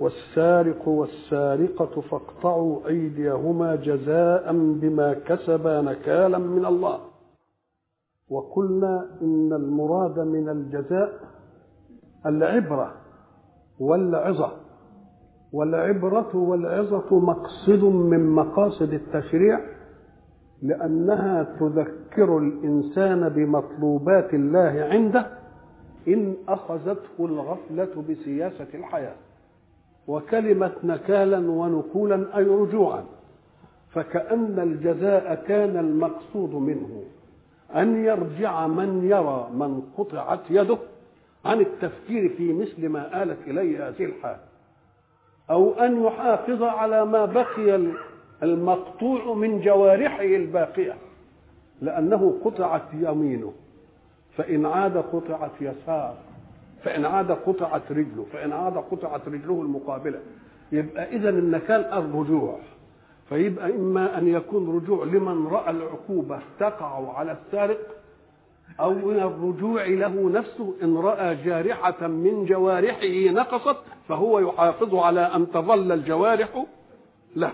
والسارق والسارقة فاقطعوا أيديهما جزاء بما كسبا نكالا من الله. وقلنا إن المراد من الجزاء العبرة والعظة. والعبرة والعظة مقصد من مقاصد التشريع لأنها تذكر الإنسان بمطلوبات الله عنده إن أخذته الغفلة بسياسة الحياة. وكلمة نكالا ونكولا أي رجوعا فكأن الجزاء كان المقصود منه. أن يرجع من يرى من قطعت يده عن التفكير في مثل ما آلت إليه هذه الحال. أو أن يحافظ على ما بقي المقطوع من جوارحه الباقية لأنه قطعت يمينه. فإن عاد قطعت يسار فإن عاد قطعت رجله فإن عاد قطعت رجله المقابلة. يبقى إذا النكال الرجوع فيبقى إما أن يكون رجوع لمن رأى العقوبة تقع على السارق أو من الرجوع له نفسه إن رأى جارحة من جوارحه نقصت فهو يحافظ على أن تظل الجوارح له.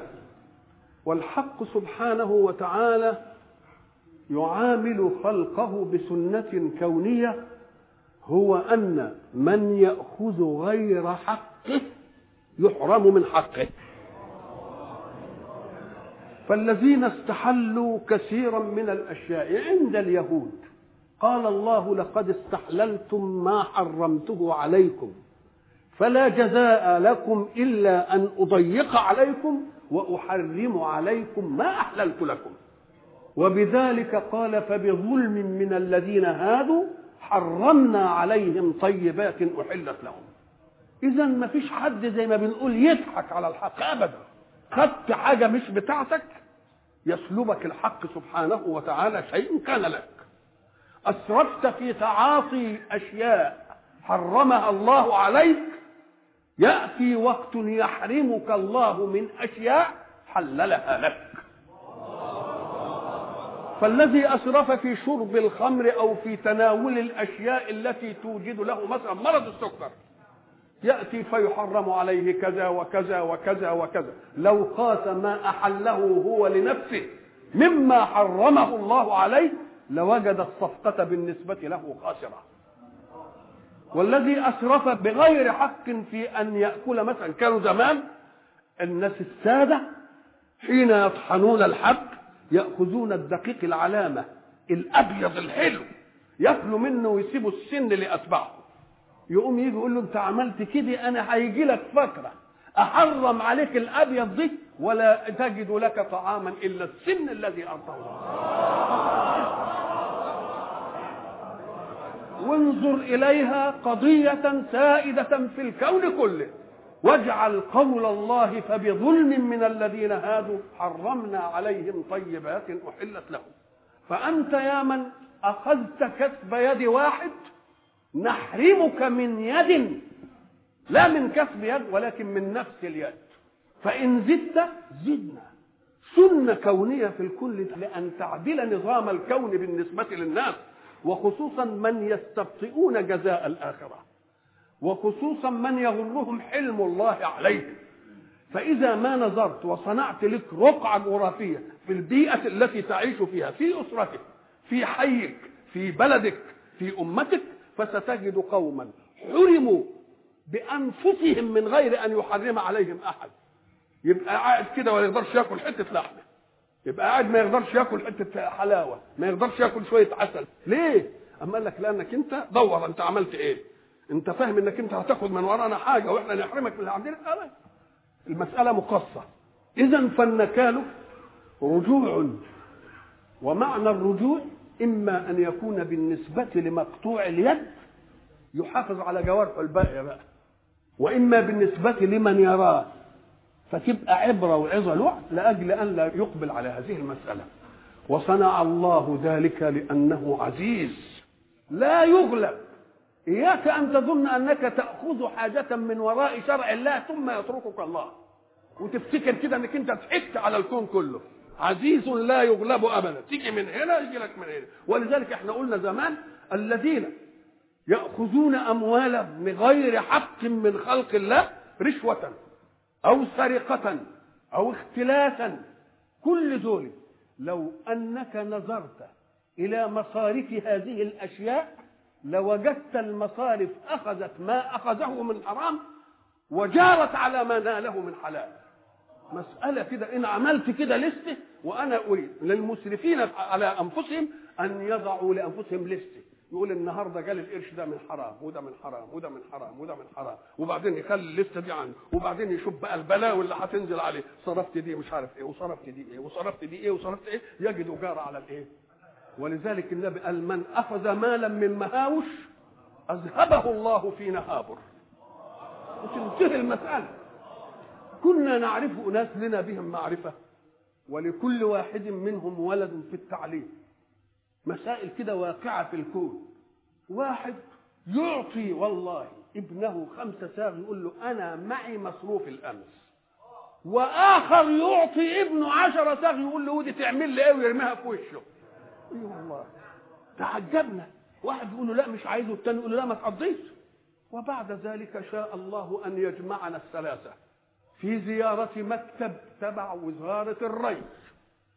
والحق سبحانه وتعالى يعامل خلقه بسنة كونية هو أن من يأخذ غير حقه يحرم من حقه. فالذين استحلوا كثيرا من الأشياء عند اليهود. قال الله لقد استحللتم ما حرمته عليكم. فلا جزاء لكم إلا أن أضيق عليكم وأحرم عليكم ما أحللت لكم. وبذلك قال فبظلم من الذين هادوا حرمنا عليهم طيبات أحلت لهم. اذا ما فيش حد زي ما بنقول يضحك على الحق ابدا. خدت حاجة مش بتاعتك يسلبك الحق سبحانه وتعالى شيء كان لك. أسرفت في تعاطي أشياء حرمها الله عليك يأتي وقت يحرمك الله من أشياء حللها لك. فالذي أسرف في شرب الخمر أو في تناول الأشياء التي توجد له مثلا مرض السكر يأتي فيحرم عليه كذا وكذا وكذا وكذا. لو قاس ما أحله هو لنفسه مما حرمه الله عليه لوجد الصفقة بالنسبة له خاسرة. والذي أسرف بغير حق في أن يأكل مثلا كانوا زمان الناس السادة حين يطحنون الحب يأخذون الدقيق العلامة الأبيض الحلو ياكلوا منه ويسيبوا السن لأتباعه. يقوم يجي يقول له أنت عملت كده أنا هيجي لك فتره أحرم عليك الأبيض دي ولا تجد لك طعاما إلا السن الذي أرضاه. وانظر إليها قضية سائدة في الكون كله. واجعل قول الله فبظلم من الذين هادوا حرمنا عليهم طيبات أحلت لهم. فأنت يا من أخذت كسب يد واحد نحرمك من يد لا من كسب يد ولكن من نفس اليد. فإن زدت زدنا. سنه كونية في الكل لأن تعدل نظام الكون بالنسبة للناس وخصوصا من يستبطئون جزاء الآخرة. وخصوصا من يغرهم حلم الله عليك فإذا ما نظرت وصنعت لك رقعة جغرافية في البيئة التي تعيش فيها في أسرتك في حيك في بلدك في أمتك فستجد قوما حرموا بأنفسهم من غير أن يحرم عليهم أحد يبقى قاعد كده ولا يقدرش ياكل حتة لحمة يبقى قاعد ما يقدرش ياكل حتة حلاوة ما يقدرش ياكل شوية عسل ليه؟ أما قال لك لأنك أنت دور أنت عملت إيه؟ انت فاهم انك انت هتاخد من ورانا حاجة وإحنا نحرمك من اللي عندنا المسألة مقصة. اذا فالنكال رجوع ومعنى الرجوع إما أن يكون بالنسبة لمقطوع اليد يحافظ على جوارحه الباقيه بقى وإما بالنسبة لمن يراه. فتبقى عبرة وعظة له لأجل أن لا يقبل على هذه المسألة. وصنع الله ذلك لأنه عزيز. لا يغلب. إياك أن تظن أنك تأخذ حاجة من وراء شرع الله ثم يتركك الله. وتفتكر كده إنك أنت ضحكت على الكون كله. عزيز لا يغلب ابدا. تيجي من هنا يجي لك من هنا. ولذلك إحنا قلنا زمان الذين يأخذون أموالهم بغير حق من خلق الله رشوة أو سرقة أو اختلاسا كل دول لو أنك نظرت إلى مصارف هذه الأشياء لوجدت المصارف أخذت ما أخذه من حرام وجارت على ما ناله من حلال. مسألة كده إن عملت كده لستة وأنا أريد للمسرفين على أنفسهم أن يضعوا لأنفسهم لستة. يقول النهارده جالي القرش ده من حرام وده من حرام وده من حرام وده من حرام وبعدين يخلي الليسته دي عنده وبعدين يشوف بقى البلاوي اللي هتنزل عليه. صرفت دي مش عارف إيه وصرفت دي إيه وصرفت دي إيه وصرفت إيه؟ يجد جار على الإيه؟ ولذلك النبي قال من أخذ مالا من مهاوش أذهبه الله في نهابر وتنتهي المساله كنا نعرف أناس لنا بهم معرفة ولكل واحد منهم ولد في التعليم. مسائل كده واقعة في الكون. واحد يعطي والله ابنه خمسة ساغ يقول له أنا معي مصروف الأمس. وآخر يعطي ابنه عشرة ساغ يقول له ودي تعمل لي إيه ويرميها في وشه. أي والله؟ تعجبنا واحد يقول له لا مش عايزه الثاني يقول له لا ما تقضيش. وبعد ذلك شاء الله أن يجمعنا الثلاثة في زيارة مكتب تبع وزارة الري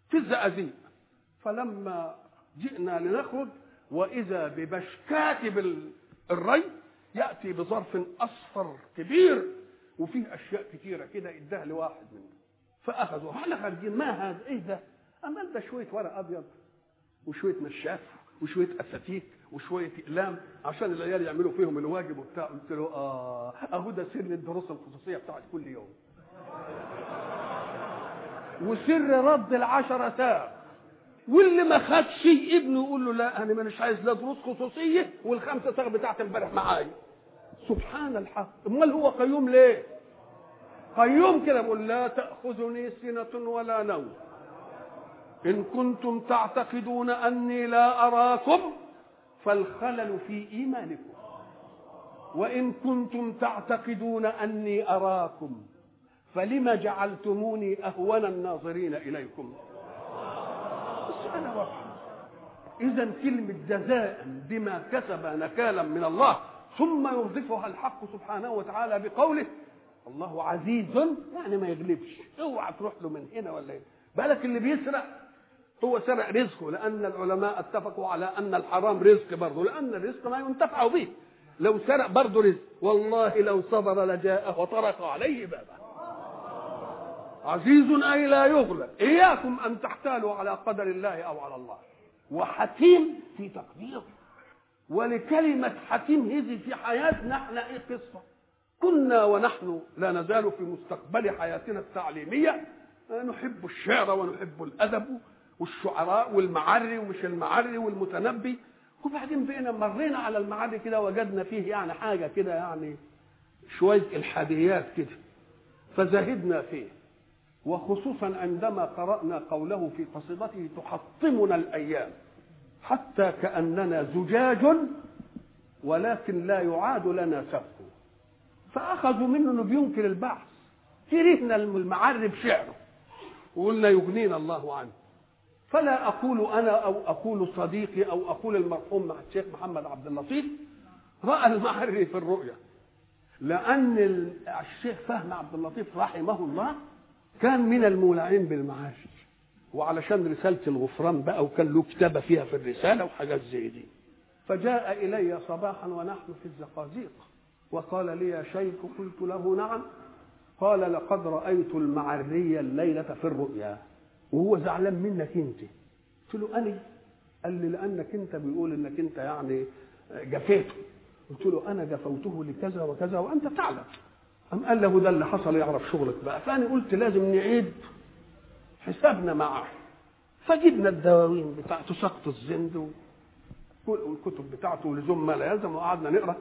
في الزقازيق. فلما جئنا لنخرج وإذا ببشكات الري يأتي بظرف أصفر كبير وفيه أشياء كثيرة كده إداها لواحد منهم. فأخذوا إحنا خارجين. ما هذا؟ إيه ده؟ أمال ده شوية ورق أبيض. وشوية نشاف وشوية أساتيك وشوية أقلام عشان العيال يعملوا فيهم الواجب وبتاع. قلت له آه أهو ده سر الدروس الخصوصية بتاعت كل يوم. وسر رد العشرة ساعة واللي ما خدش ابنه يقول له لا أنا مش عايز لا دروس خصوصية والخمسة ساعه بتاعت امبارح معايا سبحان الحق. أمال هو قيوم ليه؟ قيوم كده بيقول لا تأخذني سنة ولا نوم. إن كنتم تعتقدون أني لا أراكم فالخلل في إيمانكم. وإن كنتم تعتقدون أني أراكم فلم جعلتموني أهون الناظرين إليكم؟ السؤال واضحه إذا كلمة جزاء بما كسب نكالا من الله ثم يضيفها الحق سبحانه وتعالى بقوله الله عزيز يعني ما يغلبش. اوعى تروح له من هنا ولا هنا. بالك اللي بيسرق هو سرق رزقه لأن العلماء اتفقوا على أن الحرام رزق برضه لأن الرزق ما ينتفع به. لو سرق برضه رزق والله لو صبر لجاءه وطرق عليه بابه. عزيز أي لا يغلب. إياكم أن تحتالوا على قدر الله أو على الله. وحكيم في تقديره. ولكلمة حكيم هذه في حياتنا إحنا إيه قصة. كنا ونحن لا نزال في مستقبل حياتنا التعليمية نحب الشعر ونحب الأدب. والشعراء والمعري ومش المعري والمتنبي. وبعدين بقينا مرينا على المعري كده وجدنا فيه يعني حاجة كده يعني شوية إلحاديات كده. فزهدنا فيه. وخصوصا عندما قرأنا قوله في قصيدته تحطمنا الأيام. حتى كأننا زجاج ولكن لا يعاد لنا سفك فأخذوا منه أنه بينكر البعث كرهنا المعري بشعره. وقلنا يغنينا الله عنه. فلا أقول أنا أو أقول صديقي أو أقول المرحوم الشيخ محمد عبد اللطيف رأى المعري في الرؤيا. لأن الشيخ فهم عبد اللطيف رحمه الله كان من المولعين بالمعاشر وعلشان رسالة الغفران بقى وكان له كتابة فيها في الرسالة وحاجات زي دي. فجاء إلي صباحا ونحن في الزقازيق وقال لي يا شيخ قلت له نعم. قال لقد رأيت المعرية الليلة في الرؤيا. وهو زعلان منك انت. قلت له أنا؟ قال لي لأنك انت بيقول إنك انت يعني جفيته. قلت له أنا جفوته لكذا وكذا وأنت تعلم. أم قال له ده اللي حصل يعرف شغلك بقى. فأنا قلت لازم نعيد حسابنا معه فجبنا الدواوين بتاعته سقط الزند والكتب بتاعته لزوم ما لا يلزم وقعدنا نقرأ.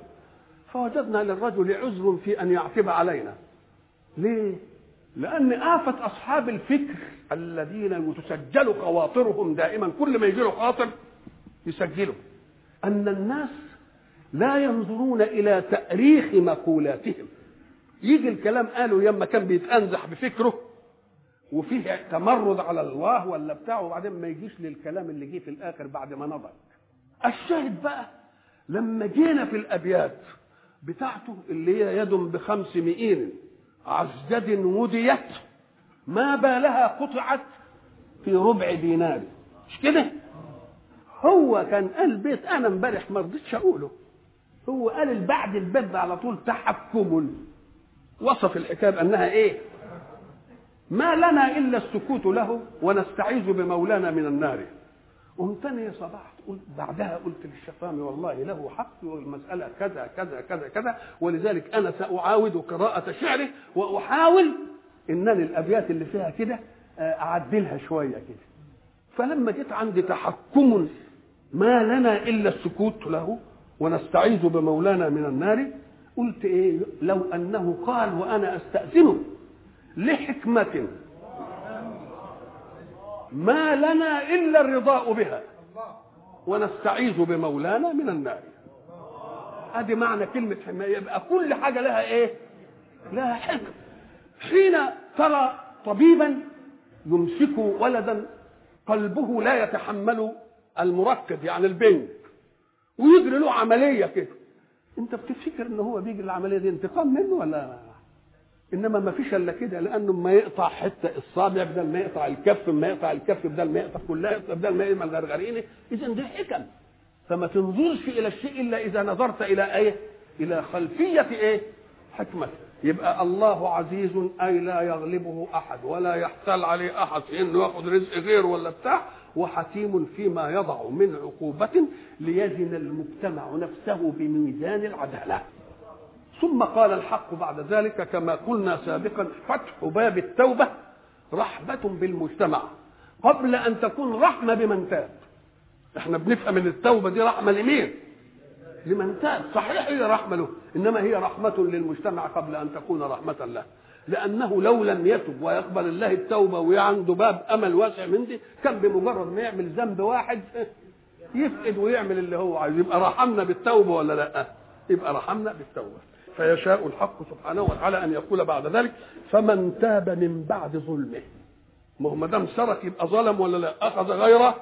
فوجدنا للرجل عذر في أن يعتب علينا. ليه؟ لأن آفة أصحاب الفكر الذين تسجل خواطرهم دائما كل ما يجي له خاطر يسجله. أن الناس لا ينظرون إلى تأريخ مقولاتهم. يجي الكلام قالوا يما كان بيتأنزح بفكره وفيه تمرد على الله ولا بتاعه وبعدين ما يجيش للكلام اللي جه في الآخر بعد ما نضج. الشاهد بقى لما جينا في الأبيات بتاعته اللي هي يد بخمس مئين. عزجد وديت ما بالها قطعت في ربع دينار. مش كده؟ هو كان قال بيت أنا امبارح ما رضيتش أقوله. هو قال بعد البيت على طول تحكم. وصف الحكاية بأنها إيه؟ ما لنا إلا السكوت له ونستعيذ بمولانا من النار. قمت تاني صباحت قلت بعدها قلت للشفامي والله له حق والمسألة كذا كذا كذا كذا ولذلك أنا سأعاود قراءة شعره وأحاول إنني الأبيات اللي فيها كده أعدلها شوية كده. فلما جيت عندي تحكم ما لنا إلا السكوت له ونستعيذ بمولانا من النار قلت إيه لو أنه قال وأنا أستأذنه لحكمة ما لنا إلا الرضاء بها. ونستعيذ بمولانا من النار. أدي معنى كلمة حماية. يبقى كل حاجة لها إيه؟ لها حكم. حين ترى طبيبا يمسك ولدا قلبه لا يتحمل المركب يعني البنج ويجري له عملية كده. أنت بتفتكر إن هو بيجري العملية دي انتقام منه ولا؟ إنما ما فيش إلا كده لأنه ما يقطع حتة الصابع بدل ما يقطع الكف ما يقطع الكف بدل ما يقطع كلها بدل ما يعمل غرغرينه اذا دي حكم. فما تنظرش إلى الشيء إلا إذا نظرت إلى إيه؟ إلى خلفية إيه؟ حكمته يبقى الله عزيز أي لا يغلبه أحد ولا يحتال عليه أحد في إنه يأخذ رزق غيره ولا بتاع وحكيم فيما يضع من عقوبة ليزن المجتمع نفسه بميزان العدالة. ثم قال الحق بعد ذلك كما قلنا سابقا فتح باب التوبة رحمة بالمجتمع. قبل أن تكون رحمة بمن تاب. إحنا بنفهم إن التوبة دي رحمة لمين؟ لمن تاب. صحيح هي رحمة له إنما هي رحمة للمجتمع قبل أن تكون رحمة له. لأنه لو لم يتب ويقبل الله التوبة وعنده باب أمل واسع من دي كان بمجرد ما يعمل ذنب واحد يفقد ويعمل اللي هو عايز يبقى رحمنا بالتوبة ولا لأ؟ يبقى رحمنا بالتوبة. فيشاء الحق سبحانه وتعالى أن يقول بعد ذلك فمن تاب من بعد ظلمه. ما هو ما دام سرق يبقى ظلم ولا لا؟ أخذ غير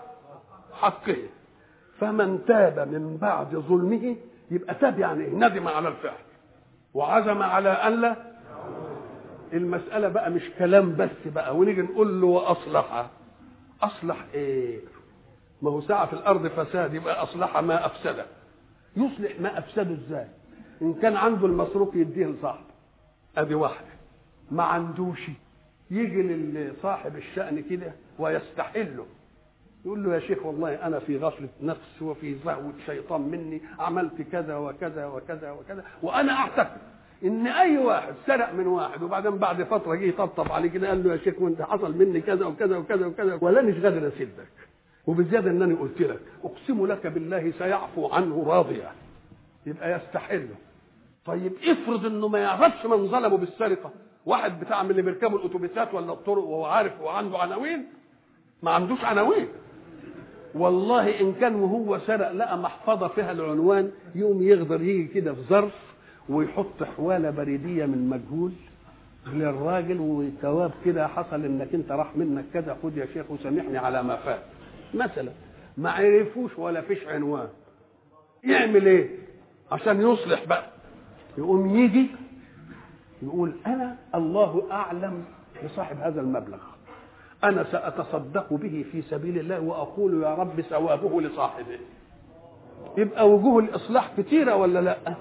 حقه. فمن تاب من بعد ظلمه يبقى تاب يعني إيه؟ ندم على الفعل. وعزم على الا المسألة بقى مش كلام بس بقى. ونيجي نقول له وأصلح أصلح إيه؟ ما هو ساعة في الأرض فساد يبقى أصلح ما أفسده يصلح ما أفسده إزاي؟ إن كان عنده المسروق يديه لصاحبه ادي واحدة ما عندوش. يجي لصاحب الشأن كده ويستحله. يقول له يا شيخ والله أنا في غفلة نفس وفي زهوه شيطان مني. عملت كذا وكذا وكذا وكذا. وأنا أعتقد إن أي واحد سرق من واحد وبعدين بعد فترة جه يطبطب عليه كده قال له يا شيخ وأنت حصل مني كذا وكذا وكذا وكذا. ولانش قادر أسدك. وبالزياده إنني قلت لك أقسم لك بالله سيعفو عنه راضيا. يبقى يستحله طيب افرض إنه ما يعرفش من ظلمه بالسرقة. واحد بتاع من اللي بيركبوا الأتوبيسات ولا الطرق وهو عارف وعنده عناوين ما عندوش عناوين. والله إن كان وهو سرق لقى محفظة فيها العنوان يقوم يقدر يجي كده في ظرف ويحط حواله بريدية من مجهول للراجل وثواب كده حصل إنك أنت راح منك كذا خد يا شيخ وسامحني على ما فات. مثلا ما عرفوش ولا فيش عنوان. يعمل إيه؟ عشان يصلح بقى. يقوم يجي يقول أنا الله أعلم بصاحب هذا المبلغ. أنا سأتصدق به في سبيل الله وأقول يا رب ثوابه لصاحبه. يبقى وجوه الإصلاح كثيره ولا لأ؟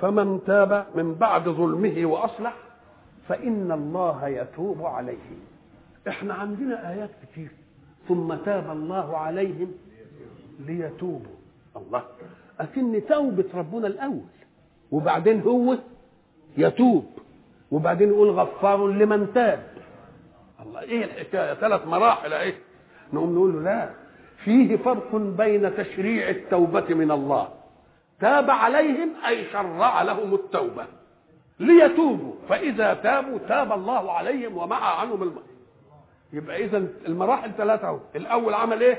فمن تاب من بعد ظلمه وأصلح فإن الله يتوب عليه. إحنا عندنا آيات كتير. ثم تاب الله عليهم ليتوبوا. الله. أكن توبة ربنا الأول وبعدين هو يتوب وبعدين يقول غفار لمن تاب. الله إيه الحكاية؟ ثلاث مراحل اهي نقوم نقول له لا فيه فرق بين تشريع التوبة من الله. تاب عليهم أي شرع لهم التوبة. ليتوبوا فإذا تابوا تاب الله عليهم ومع عنهم الم... يبقى إذا المراحل ثلاثة أهو. الأول عمل إيه؟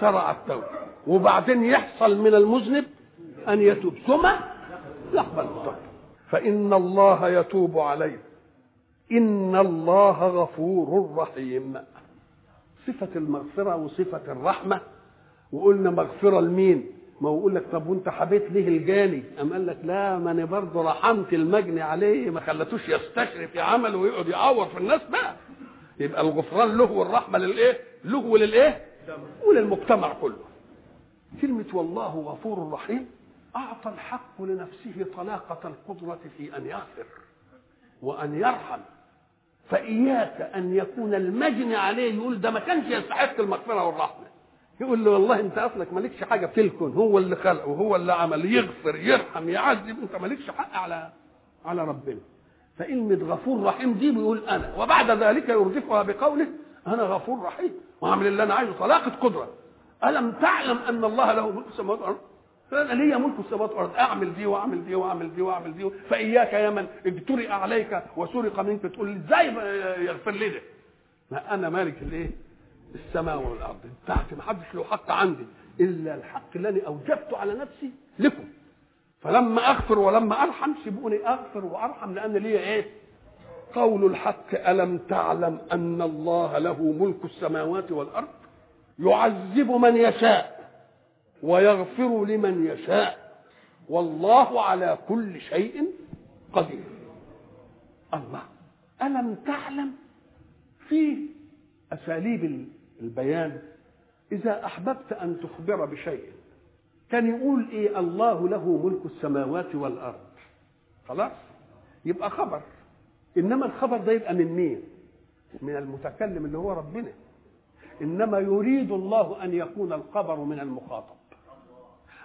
شرع التوبة. وبعدين يحصل من المذنب أن يتوب ثم يقبل التوبة فإن الله يتوب عليه إن الله غفور رحيم صفة المغفرة وصفة الرحمة وقلنا مغفرة لمين؟ ما هو يقول لك طب وانت حبيت ليه الجاني؟ أم قال لك لا ما أنا برضه رحمت المجني عليه ما خلتوش يستشرف عمله ويقعد يعور في الناس بقى يبقى الغفران له والرحمة للإيه؟ له وللإيه؟ وللمجتمع كله. كلمة والله غفور رحيم أعطى الحق لنفسه طلاقة القدرة في أن يغفر وأن يرحم. فإياك أن يكون المجني عليه يقول ده ما كانش يستحق المغفرة والرحمة. يقول له والله أنت أصلك مالكش حاجة في الكون هو اللي خلقه وهو اللي عمل يغفر يرحم يعذب أنت مالكش حق على على ربنا. فكلمة غفور رحيم دي بيقول أنا وبعد ذلك يردفها بقوله أنا غفور رحيم وأعمل اللي أنا عايزه طلاقة قدرة. ألم تعلم أن الله له ملك السماوات والأرض؟ فانا ليا ملك السماوات والأرض. أعمل دي وأعمل دي وأعمل دي وأعمل دي. فإياك يا من اجترئ عليك وسرق منك. تقول لي إزاي يغفر لي ده؟ ما أنا مالك الإيه؟ السماء والأرض. بتاعتي ما حدش له حق عندي إلا الحق الذي اوجبته على نفسي لكم. فلما أغفر ولما أرحم سيبوني أغفر وأرحم لأن لي إيه؟ قول الحق. ألم تعلم أن الله له ملك السماوات والأرض؟ يعذب من يشاء ويغفر لمن يشاء. والله على كل شيء قدير. الله ألم تعلم في أساليب البيان إذا أحببت أن تخبر بشيء؟ كان يقول إيه؟ الله له ملك السماوات والأرض. خلاص؟ يبقى خبر. إنما الخبر ده يبقى من مين؟ من المتكلم اللي هو ربنا. إنما يريد الله أن يكون الخبر من المخاطب.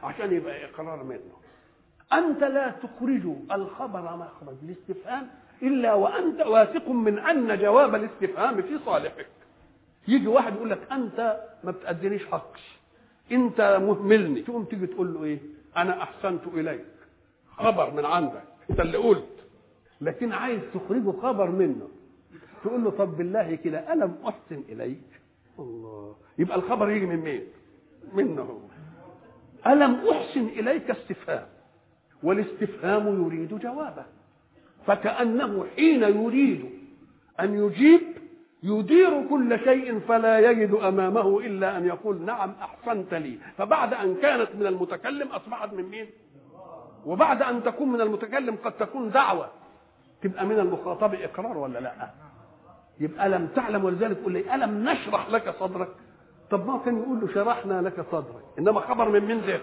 عشان يبقى إقرار منه. أنت لا تخرج الخبر مخرج الاستفهام إلا وأنت واثق من أن جواب الاستفهام في صالحك. يجي واحد يقول لك أنت ما بتأدينيش حقي أنت مهملني. تقوم تيجي تقول له إيه؟ أنا أحسنت إليك. خبر من عندك. أنت اللي قلت. لكن عايز تخرجه خبر منه. تقول له طب بالله كده الم احسن إليك. الله. يبقى الخبر يجي من مين؟ منه هو ألم أحسن إليك استفهام؟ والاستفهام يريد جوابه. فكأنه حين يريد أن يجيب يدير كل شيء فلا يجد أمامه إلا أن يقول نعم أحسنت لي. فبعد أن كانت من المتكلم أصبحت من مين؟ وبعد أن تكون من المتكلم قد تكون دعوة. تبقى من المخاطب إقرار ولا لا؟ يبقى ألم تعلم ولذلك يقول لي ألم نشرح لك صدرك؟ طب ما كان يقول له شرحنا لك صدرك. إنما خبر من من ده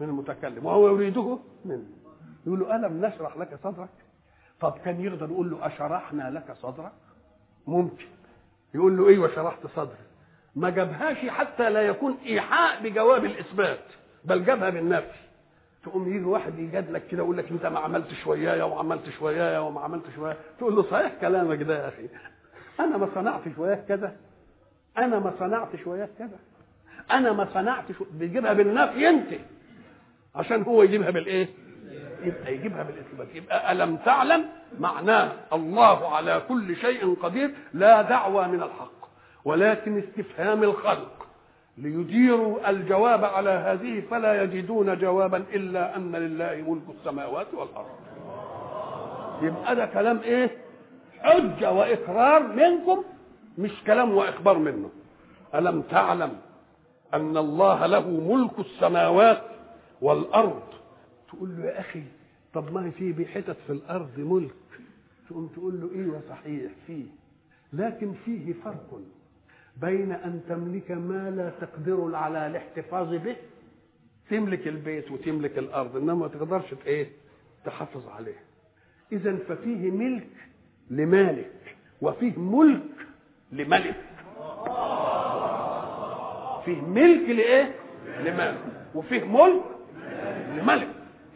من المتكلم. وهو يريده منه يقول له ألم نشرح لك صدرك؟ طب كان يقدر يقول له أشرحنا لك صدرك؟ ممكن. يقول له إيوه شرحت صدري. ما جابهاش حتى لا يكون إيحاء بجواب الإثبات بل جابها بالنفي. تقوم يجي واحد يجادلك كده يقول لك أنت ما عملتش ويايا وعملتش ويايا وما عملتش ويايا تقول له صحيح كلامك ده يا أخي. أنا ما صنعتش وياك كذا. أنا ما صنعتش وياك كذا. أنا ما صنعتش بيجيبها بالنفي انت عشان هو يجيبها بالإيه؟ يبقى يجيبها بالإثبات. يبقى ألم تعلم معناه الله على كل شيء قدير لا دعوى من الحق ولكن استفهام الخلق ليديروا الجواب على هذه فلا يجدون جوابا إلا أن لله ملك السماوات والأرض. يبقى ده كلام إيه؟ حجة وإقرار منكم مش كلام وإخبار منه. ألم تعلم أن الله له ملك السماوات والأرض؟ تقول له يا أخي طب ما في بحتت في الأرض ملك. تقوم تقول له إيوه صحيح فيه. لكن فيه فرق بين أن تملك ما لا تقدر على الاحتفاظ به تملك البيت وتملك الأرض إنما ما تقدرش إيه؟ تحافظ عليه. اذا ففيه ملك لمالك وفيه ملك لملك. فيه ملك لإيه؟ لمالك. وفيه ملك لملك.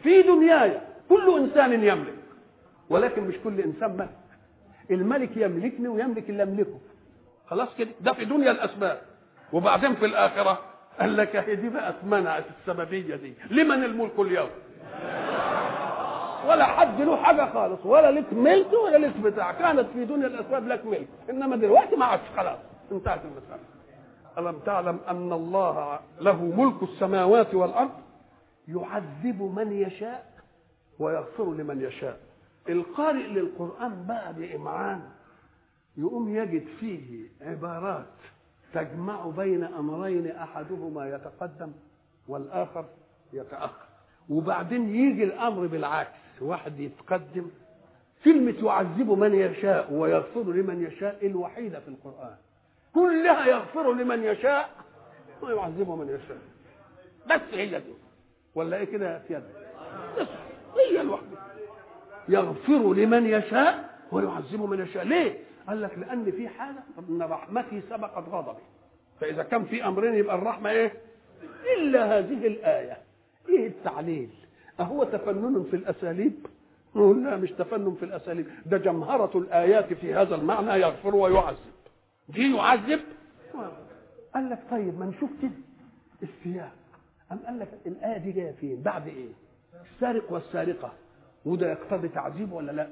في دنياي كل إنسان يملك ولكن مش كل إنسان ملك. الملك يملكني ويملك اللي أملكه. خلاص كده؟ ده في دنيا الأسباب. وبعدين في الآخرة قال لك هي دي بقى اتمنعت السببية دي؟ لمن الملك اليوم؟ ولا حد له حاجة خالص ولا لك ملك ولا لك بتاع. كانت في دنيا الأسباب لك ملك. إنما دلوقتي ما عادش خلاص انتهت المسألة. ألم تعلم أن الله له ملك السماوات والأرض؟ يعذب من يشاء ويغفر لمن يشاء. القارئ للقرآن بقى بإمعان. يقوم يجد فيه عبارات تجمع بين أمرين أحدهما يتقدم والآخر يتأخر. وبعدين يجي الأمر بالعكس. واحد يتقدم كلمة يعذب من يشاء ويغفر لمن يشاء الوحيدة في القرآن. كلها يغفر لمن يشاء ويعذب من يشاء. بس هي دي. ولا إيه كده يا سيادة هي الوحدة. يغفر لمن يشاء ويعذب من يشاء. ليه؟ قال لك لأن في حالة أن رحمتي سبقت غضبي. فإذا كان في أمرين يبقى الرحمة إيه؟ إلا هذه الآية. إيه التعليل؟ أهو تفنن في الأساليب نقول لا مش تفنن في الأساليب ده جمهرة الآيات في هذا المعنى يغفر ويعذب دي يعذب قال لك طيب ما نشوف كده السياق أم قال لك الآية دي جاية فين؟ بعد إيه؟ السارق والسارقة وده يقتضي تعذيب ولا لأ؟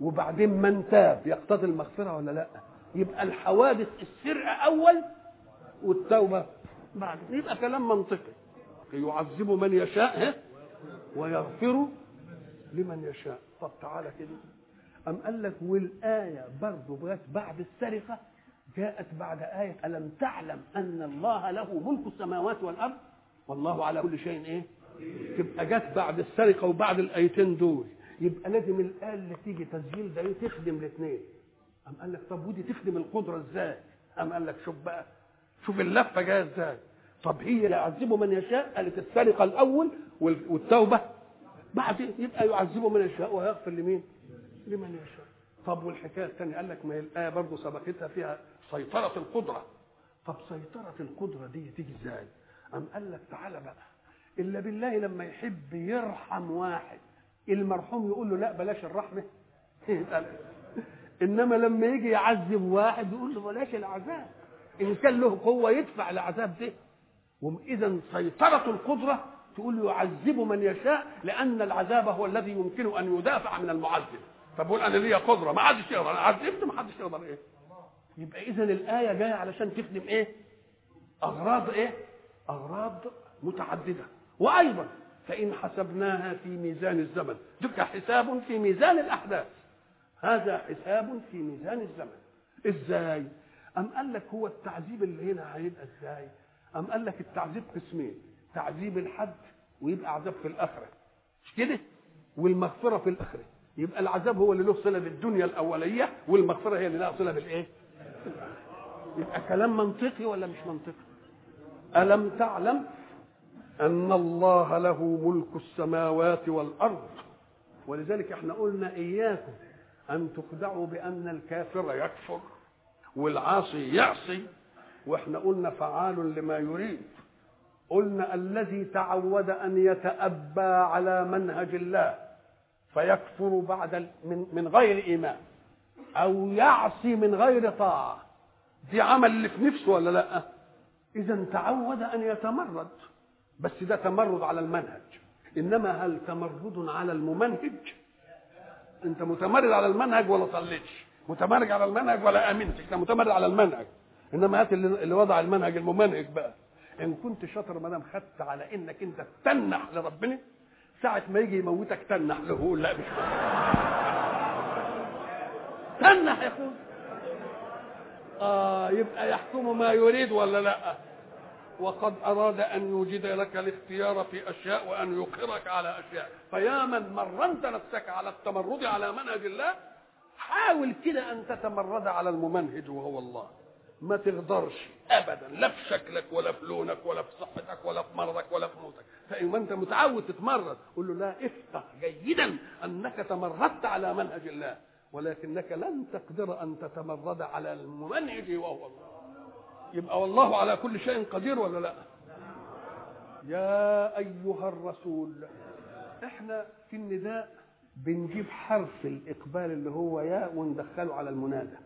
وبعدين من تاب يقتضي المغفرة ولا لأ؟ يبقى الحوادث السرقة أول والتوبة بعد يبقى كلام منطقي يعذب من يشاء؟ ويغفر لمن يشاء. طب تعالى كده. أم قال لك والآية برضه جت بعد السرقة؟ جاءت بعد آية ألم تعلم أن الله له ملك السماوات والأرض؟ والله على كل شيء إيه؟ تبقى جت بعد السرقة وبعد الآيتين دول. يبقى لازم الآية اللي تيجي تسجيل ده تخدم الاثنين. أم قال لك طب ودي تخدم القدرة إزاي؟ أم قال لك شوف بقى. شوف اللفة جاية إزاي. طب هي يعذب من يشاء؟ قالت السرقة الأول والتوبة بعد يبقى يعذب من يشاء ويغفر لمين؟ لمن يشاء. طب والحكاية الثانية قال لك ما هي الآية برضه سبقتها فيها سيطرة القدرة. طب سيطرة القدرة دي تيجي إزاي؟ أم قال لك تعالى بقى إلا بالله لما يحب يرحم واحد المرحوم يقول له لا بلاش الرحمة. إنما لما يجي يعذب واحد يقول له بلاش العذاب. إن كان له قوة يدفع العذاب ده. وإذا سيطرة القدرة تقول يعذب من يشاء لأن العذاب هو الذي يمكن أن يدافع من المعذب. فبقول أنا ليا قدرة ما حدش يقدر. أنا عذبت ما حدش يقدر. إيه؟ يبقى اذا الآية جاية علشان تخدم إيه؟ أغراض إيه؟ أغراض متعددة. وأيضا فإن حسبناها في ميزان الزمن. دك حساب في ميزان الأحداث. هذا حساب في ميزان الزمن. إزاي؟ أم قال لك هو التعذيب اللي هنا هيبقى إزاي؟ أم قال لك التعذيب قسمين؟ تعذيب الحد ويبقى عذاب في الآخرة. مش كده؟ والمغفرة في الآخرة. يبقى العذاب هو اللي له صلة بالدنيا الأولية والمغفرة هي اللي لها صلة بالإيه؟ يبقى كلام منطقي ولا مش منطقي؟ ألم تعلم أن الله له ملك السماوات والأرض؟ ولذلك إحنا قلنا إياكم أن تخدعوا بأن الكافر يكفر والعاصي يعصي وإحنا قلنا فعال لما يريد. قلنا الذي تعود أن يتأبى على منهج الله فيكفر بعد من من غير إيمان أو يعصي من غير طاعة. دي عمل اللي في نفسه ولا لأ؟ اذا تعود أن يتمرد. بس ده تمرد على المنهج. إنما هل تمرد على الممنهج؟ أنت متمرد على المنهج ولا صليتش؟ متمرد على المنهج ولا آمنتش؟ أنت متمرد على المنهج. إنما هات اللي وضع المنهج الممنهج بقى. إن كنت شاطر ما دام خدت على إنك أنت تنح لربنا ساعة ما يجي يموتك تنح له لا. مش تنح يا أخوي. آه يبقى يحكم ما يريد ولا لا؟ وقد أراد أن يوجد لك الاختيار في أشياء وأن يقرك على أشياء. فيا من مرنت نفسك على التمرد على منهج الله حاول كده أن تتمرد على الممنهج وهو الله. ما تقدرش ابدا لا في شكلك ولا في لونك ولا في صحتك ولا في مرضك ولا في موتك. فإن انت متعود تتمرد قول له لا افقه جيدا أنك تمردت على منهج الله ولكنك لن تقدر أن تتمرد على الممنهج وهو الله. يبقى والله على كل شيء قدير ولا لا؟ يا أيها الرسول إحنا في النداء بنجيب حرف الإقبال اللي هو يا وندخله على المنادى.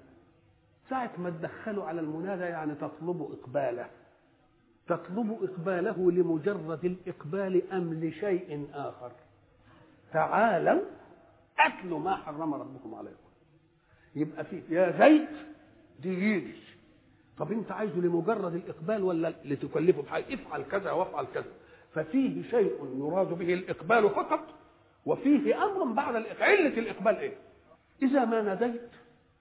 ساعة ما تدخله على المنادى يعني تطلب إقباله. تطلب إقباله لمجرد الإقبال أم لشيء آخر. تعالوا اتلوا ما حرم ربكم عليكم. يبقى في يا زيد دي يجي. طب أنت عايزه لمجرد الإقبال ولا لتكلفه بحاجة؟ افعل كذا وافعل كذا. ففيه شيء يراد به الإقبال فقط وفيه أمر بعد. علة الإقبال إيه؟ إذا ما ناديت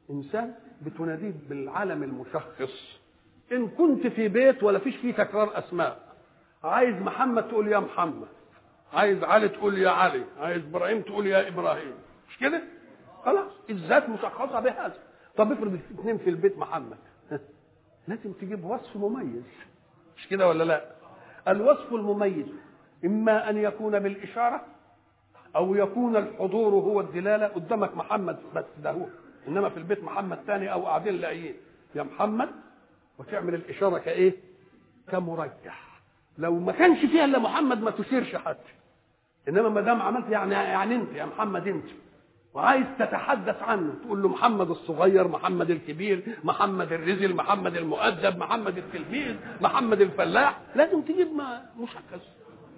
إنسان بتناديه بالعلم المشخص. إن كنت في بيت ولا فيش فيه تكرار أسماء. عايز محمد تقول يا محمد. عايز علي تقول يا علي. عايز إبراهيم تقول يا إبراهيم. مش كده؟ خلاص الذات مشخصة بهذا. طب افرض اثنين في البيت محمد. لازم تجيب وصف مميز. مش كده ولا لا؟ الوصف المميز إما أن يكون بالإشارة أو يكون الحضور هو الدلالة قدامك محمد بس ده هو. إنما في البيت محمد ثاني أو قاعدين لاقيين يا محمد وتعمل الإشارة كإيه؟ كمرجح. لو ما كانش فيها إلا محمد ما تشيرش حتى إنما ما دام عملت يعني يعني أنت يا محمد أنت. وعايز تتحدث عنه تقول له محمد الصغير محمد الكبير محمد الرزل محمد المؤدب محمد التلميذ محمد الفلاح. لازم تجيب ما مشخص.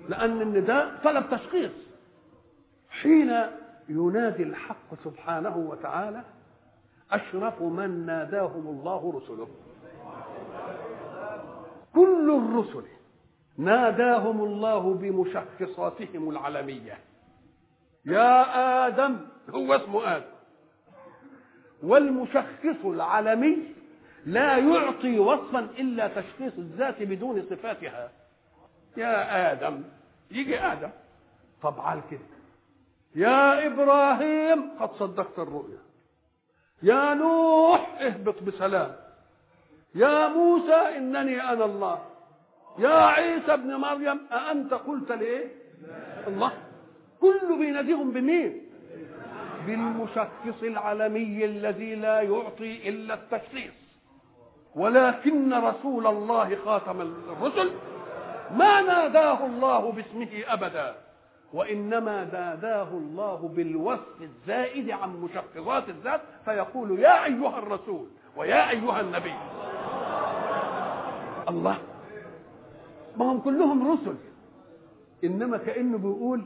لأن النداء طلب تشخيص. حين ينادي الحق سبحانه وتعالى أشرف من ناداهم الله رسله. كل الرسل ناداهم الله بمشخصاتهم العلمية. يا آدم هو اسمه آدم. والمشخص العلمي لا يعطي وصفا إلا تشخيص الذات بدون صفاتها. يا آدم يجي آدم. طبعا كده يا إبراهيم قد صدقت الرؤيا. يا نوح اهبط بسلام. يا موسى إنني أنا الله. يا عيسى ابن مريم أأنت قلت لإيه الله. كله بيناديهم بمين؟ بالمشخص العالمي الذي لا يعطي إلا التشخيص. ولكن رسول الله خاتم الرسل. ما ناداه الله باسمه أبدا. وإنما ناداه الله بالوصف الزائد عن مشخصات الذات فيقول يا أيها الرسول ويا أيها النبي الله ما هم كلهم رسل إنما كأنه بيقول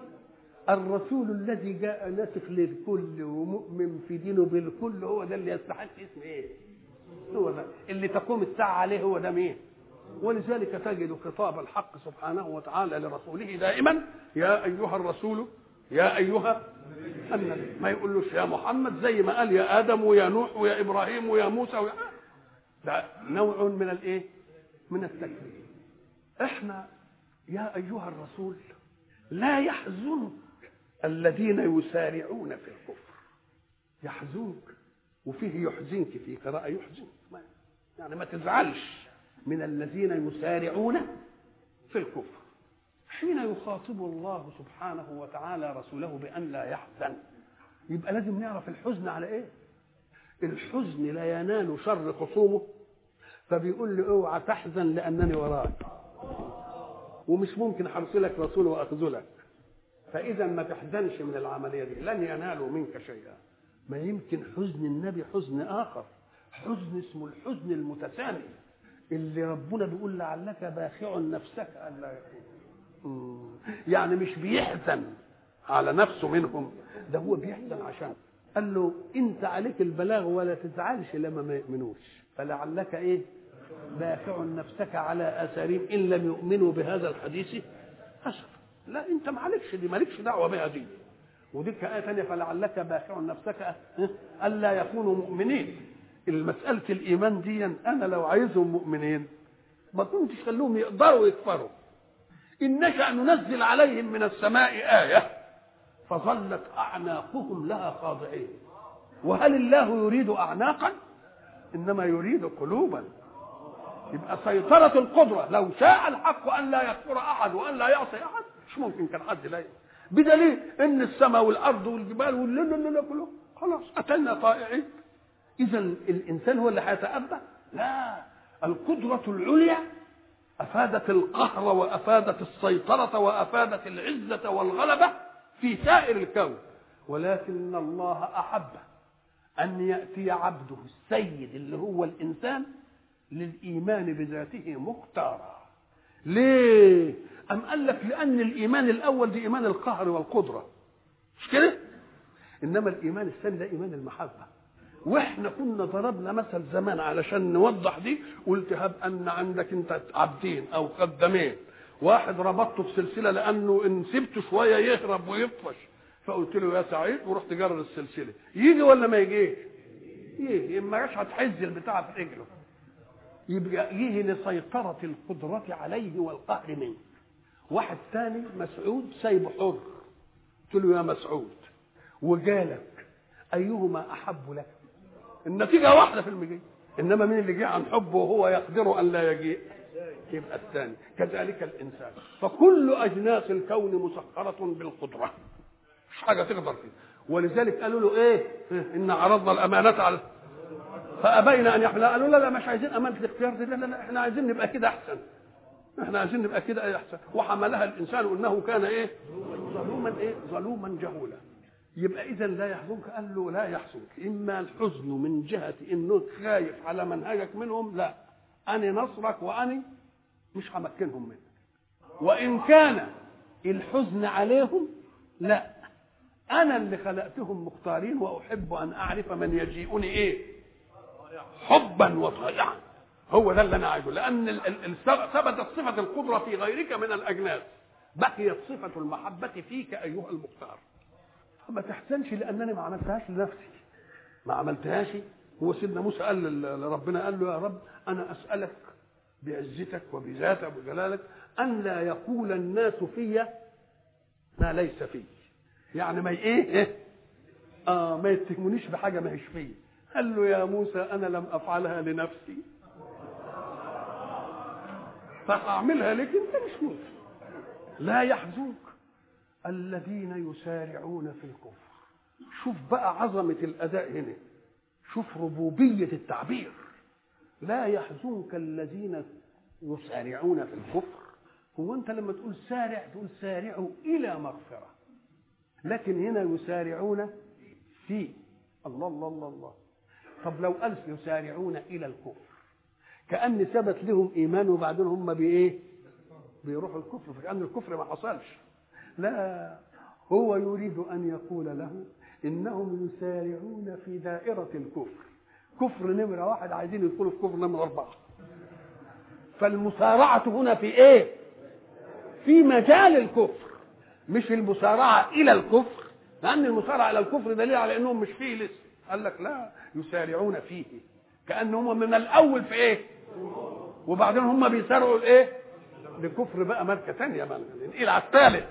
الرسول الذي جاء ناسخ للكل ومؤمن في دينه بالكل هو ده اللي يستحق اسم إيه؟ هو ده اللي تقوم الساعة عليه هو ده مين؟ ولذلك تجد خطاب الحق سبحانه وتعالى لرسوله دائما يا أيها الرسول يا أيها النبي. ما يقولوش يا محمد زي ما قال يا آدم ويا نوح ويا إبراهيم ويا موسى ويا ده نوع من الإيه؟ من التكليف إحنا يا أيها الرسول لا يحزنك الذين يسارعون في الكفر. يحزنك وفيه يحزنك في قراءة يحزنك. يعني ما تزعلش. من الذين يسارعون في الكفر حين يخاطب الله سبحانه وتعالى رسوله بأن لا يحزن. يبقى لازم نعرف الحزن على إيه؟ الحزن لا ينال شر خصومه فبيقول له اوعى تحزن لأنني وراك. ومش ممكن حرسلك رسول وأخذلك. فإذا ما تحزنش من العملية دي لن ينالوا منك شيئا. ما يمكن حزن النبي حزن آخر. حزن اسمه الحزن المتسامي. اللي ربنا بيقول لعلك باخع نفسك الا يكون يعني مش بيحزن على نفسه منهم ده هو بيحزن عشان قال له انت عليك البلاغ ولا تزعلش لما ما يؤمنوش. فلعلك إيه؟ باخع نفسك على اثارهم إن لم يؤمنوا بهذا الحديث اسفا لا أنت ما عليكش دي مالكش دعوة بها دي. ودي آية ثانية فلعلك باخع نفسك ألا يكونوا مؤمنين. المسألة الإيمان دي أنا لو عايزهم مؤمنين ما كنتش خلوهم يقدروا يكفروا. إن نشأ ننزل عليهم من السماء آية فظلت أعناقهم لها خاضعين. وهل الله يريد أعناقا؟ إنما يريد قلوبا. يبقى سيطرة القدرة. لو شاء الحق أن لا يكفر أحد وأن لا يعصي أحد مش ممكن كان حد لا بدليل إن السماء والأرض والجبال والليل كله خلاص أتينا طائعين. إذا الإنسان هو اللي هيتأبى لا. القدرة العليا أفادت القهر وأفادت السيطرة وأفادت العزة والغلبة في سائر الكون. ولكن الله أحب أن يأتي عبده السيد اللي هو الإنسان للإيمان بذاته مختارا. ليه؟ أم قال لك لأن الإيمان الأول دي إيمان القهر والقدرة. مش كده؟ إنما الإيمان الثاني ده إيمان المحبة. وإحنا كنا ضربنا مثل زمان علشان نوضح دي قلت هب ان عندك انت عبدين أو خدامين. واحد ربطته بسلسلة لأنه ان سبته شوية يهرب ويطفش. فقلت له يا سعيد ورحت جرر السلسلة. يجي ولا ما يجيش يجي. ما جاش هتحز البتاع في رجله. يبقى يجي لسيطرة القدرة عليه والقهر منه. واحد ثاني مسعود سايبه حر. قلت له يا مسعود وجالك أيهما أحب لك؟ النتيجة واحدة في المجيء. إنما مين اللي جه عن حبه وهو يقدر أن لا يجيء؟ يبقى الثاني؟ كذلك الإنسان. فكل أجناس الكون مسخرة بالقدرة. مش حاجة تقدر فيه ولذلك قالوا له إيه؟ إن عرضنا الأمانة على فابين أن يحملها قالوا لا لا مش عايزين أمانة الاختيار دي. لا لا, لا إحنا عايزين نبقى كده أحسن. إحنا عايزين نبقى كده أحسن. وحملها الإنسان إنه كان إيه؟ ظلوما إيه؟ ظلوما جهولا. يبقى اذا لا يحزنك قال له لا يحزنك. إما الحزن من جهة انه خايف على منهجك منهم لا. أنا نصرك وأني مش همكنهم منك. وإن كان الحزن عليهم لا. أنا اللي خلقتهم مختارين وأحب أن أعرف من يجيئني إيه؟ حبا وطيعا هو ده اللي أنا عايزه. لأن ثبتت صفة القدرة في غيرك من الأجناس. بقيت صفة المحبة فيك أيها المختار. فما تحزنش لأنني ما عملتهاش لنفسي. ما عملتهاش؟ هو سيدنا موسى قال لربنا قال له يا رب أنا أسألك بعزتك وبذاتك وجلالك أن لا يقول الناس في ما ليس في يعني ما ي- إيه؟ آه ما يتهمونيش بحاجة ما هيش فيا. قال له يا موسى أنا لم أفعلها لنفسي. فاعملها لك أنت مش موسى. لا يحزنك. الذين يسارعون في الكفر. شوف بقى عظمة الأداء هنا. شوف ربوبية التعبير. لا يحزنك الذين يسارعون في الكفر. هو أنت لما تقول سارع تقول سارعوا إلى مغفرة. لكن هنا يسارعون في الله الله الله الله. طب لو قال يسارعون إلى الكفر. كأن ثبت لهم ايمان وبعدين هم بإيه؟ بيروحوا الكفر. فكأن الكفر ما حصلش. لا هو يريد أن يقول له إنهم يسارعون في دائرة الكفر. كفر نمرة واحد عايزين يدخلوا في كفر نمرة أربعة. فالمسارعة هنا في إيه؟ في مجال الكفر مش المسارعة إلى الكفر. لأن المسارعة إلى الكفر دليل على إنهم مش فيه لسه. قال لك لا يسارعون فيه. كأنهم من الأول في إيه؟ وبعدين هم بيسارعوا الايه لكفر بقى ماركة ثانية بقى. ننقل على الثالث.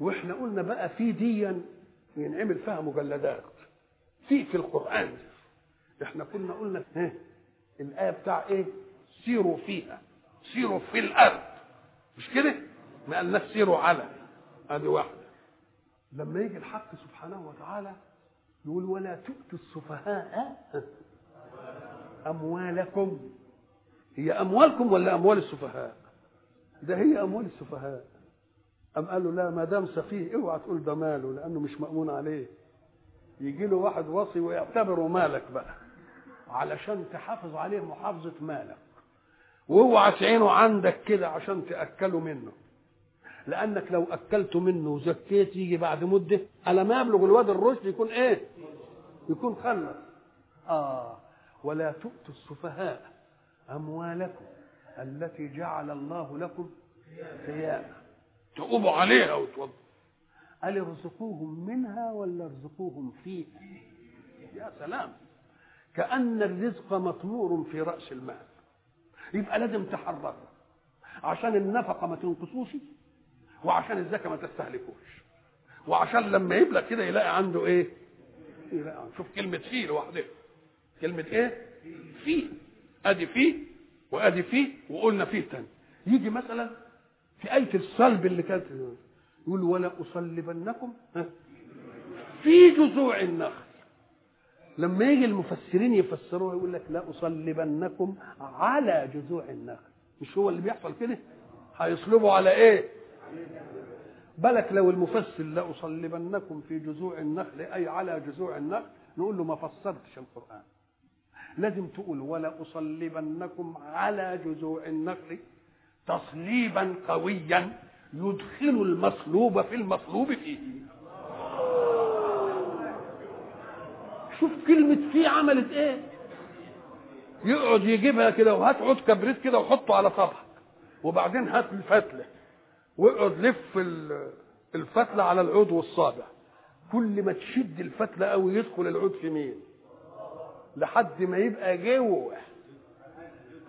وإحنا قلنا بقى في ديا ينعمل فيها مجلدات. في في القرآن. إحنا كنا قلنا ها الآية بتاع إيه؟ سيروا فيها. سيروا في الأرض. مش كده؟ ما قالناش سيروا على. أدي واحدة. لما يجي الحق سبحانه وتعالى يقول ولا تؤتوا السفهاء أموالكم. هي أموالكم ولا أموال السفهاء؟ ده هي أموال السفهاء. أم قال له لا ما دام سفيه اوعى تقول ده ماله لأنه مش مأمون عليه. يجي له واحد وصي ويعتبره مالك بقى. علشان تحافظ عليه محافظة مالك. واوعى تعينه عندك كده عشان تأكله منه. لأنك لو اكلته منه وزكيت يجي بعد مدة على ما يبلغ الواد الرشد يكون إيه؟ يكون خلص. آه. ولا تؤتوا السفهاء أموالكم التي جعل الله لكم قياما تقوموا عليها وتوضوا قال ارزقوهم منها ولا ارزقوهم فيها؟ يا سلام. كأن الرزق مطمور في رأس المال. يبقى لازم تحركه. عشان النفقة ما تنقصوش وعشان الزكاة ما تستهلكوش. وعشان لما يبلغ كده يلاقي عنده إيه؟ يلاقي عنده. شوف كلمة فيه لوحدها. كلمة إيه؟ فيه أدي فيه وأدي فيه وقلنا فيه تاني يجي مثلا في آية الصلب اللي كانت يقول ولا أصلبنكم في جذوع النخل. لما يجي المفسرين يفسروها يقول لك لا أصلبنكم على جذوع النخل. مش هو اللي بيحصل كده؟ هيصلبوا على إيه؟ بالك لو المفسر لا أصلبنكم في جذوع النخل أي على جذوع النخل نقول له ما فسرتش القرآن. لازم تقول ولا أصلبنكم على جذوع النخل. تصليبا قويا يدخل المصلوب في المصلوب فيه. شوف كلمة فيه عملت إيه؟ يقعد يجيبها كده وهات عود كبريت كده وحطه على طبق وبعدين هات الفتلة. واقعد لف الفتلة على العود والصابع. كل ما تشد الفتلة قوي يدخل العود في مين؟ لحد ما يبقى جوه.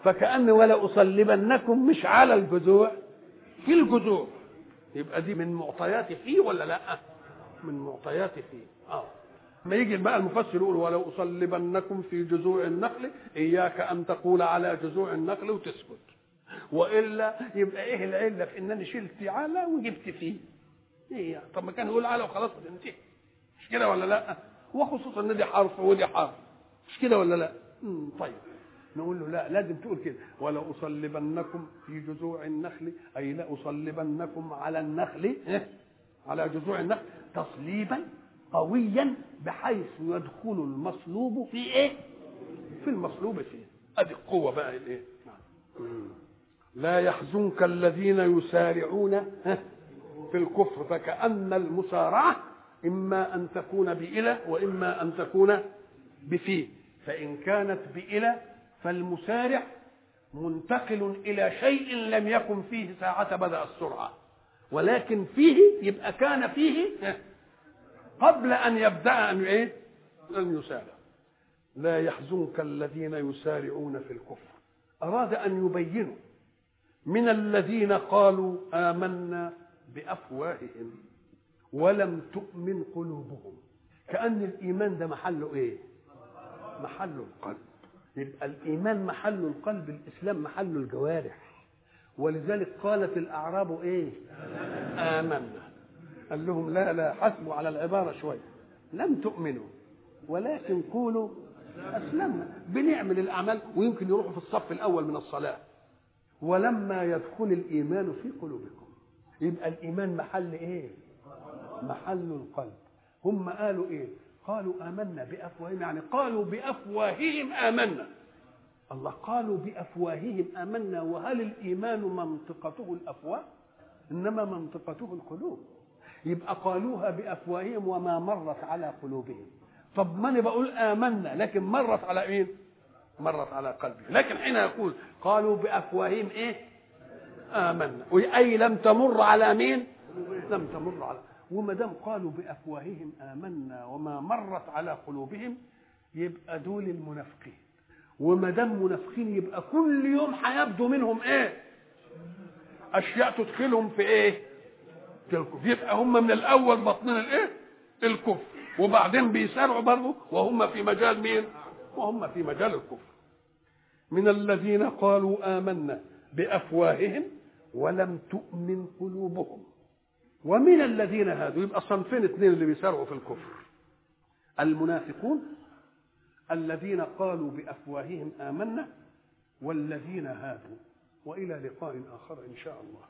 فكأن ولا أصلبنكم مش على الجذوع. في الجذوع. يبقى دي من معطيات فيه ولا لأ؟ من معطيات فيه. آه. ما يجي بقى المفسر يقول ولو أصلبنكم في جذوع النخل إياك أن تقول على جذوع النخل وتسكت. وإلا يبقى إيه العلة في إنني شلت على وجبت فيه. إيه يعني. طب ما كان يقول على وخلاص انتهي مش كده ولا لأ؟ وخصوصا إن دي حرف ودي حرف. مش كده ولا لأ. طيب. نقول له لا لازم تقول كده. ولا أصلبنكم في جذوع النخل أي لا أصلبنكم على النخل إيه؟ على جذوع النخل تصليبا قويا بحيث يدخل المصلوب في إيه؟ في المصلوب فيه ادي القوة بقى الإيه؟ لا يحزنك الذين يسارعون في الكفر فكأن المسارعة إما أن تكون بإلى وإما أن تكون بفيه فإن كانت بإلى فالمسارع منتقل إلى شيء لم يكن فيه ساعة بدأ السرعة. ولكن فيه يبقى كان فيه قبل أن يبدأ أن إيه؟ أن يسارع. لا يحزنك الذين يسارعون في الكفر. أراد أن يبينوا من الذين قالوا آمنا بأفواههم ولم تؤمن قلوبهم. كأن الإيمان ده محله إيه؟ محل القلب. يبقى الإيمان محل القلب الإسلام محل الجوارح. ولذلك قالت الأعراب إيه؟ آمنا. قال لهم لا لا حسبوا على العبارة شوية لم تؤمنوا ولكن قولوا أسلمنا. بنعمل الأعمال ويمكن يروحوا في الصف الأول من الصلاة. ولما يدخل الإيمان في قلوبكم يبقى الإيمان محل إيه؟ محل القلب. هم قالوا إيه؟ قالوا آمنا بأفواههم يعني قالوا بأفواههم آمنا. الله قالوا بأفواههم آمنا وهل الإيمان منطقته الأفواه؟ إنما منطقته القلوب. يبقى قالوها بأفواههم وما مرت على قلوبهم. طب ما أنا بقول آمنا لكن مرت على مين مرت على قلبي لكن حين يقول قالوا بأفواههم إيه؟ آمنا. اي لم تمر على مين؟ لم تمر على وما دام قالوا بأفواههم آمنا وما مرت على قلوبهم يبقى دول المنافقين. وما دام منافقين يبقى كل يوم هيبدو منهم إيه؟ أشياء تدخلهم في إيه؟ الكفر. يبقى هم من الأول باطنين الإيه؟ الكفر. وبعدين بيسارعوا برضه وهم في مجال مين؟ وهم في مجال الكفر. من الذين قالوا آمنا بأفواههم ولم تؤمن قلوبهم. ومن الذين هادوا يبقى صنفين اثنين اللي بيسارعوا في الكفر. المنافقون الذين قالوا بأفواههم آمنا والذين هادوا. وإلى لقاء آخر إن شاء الله.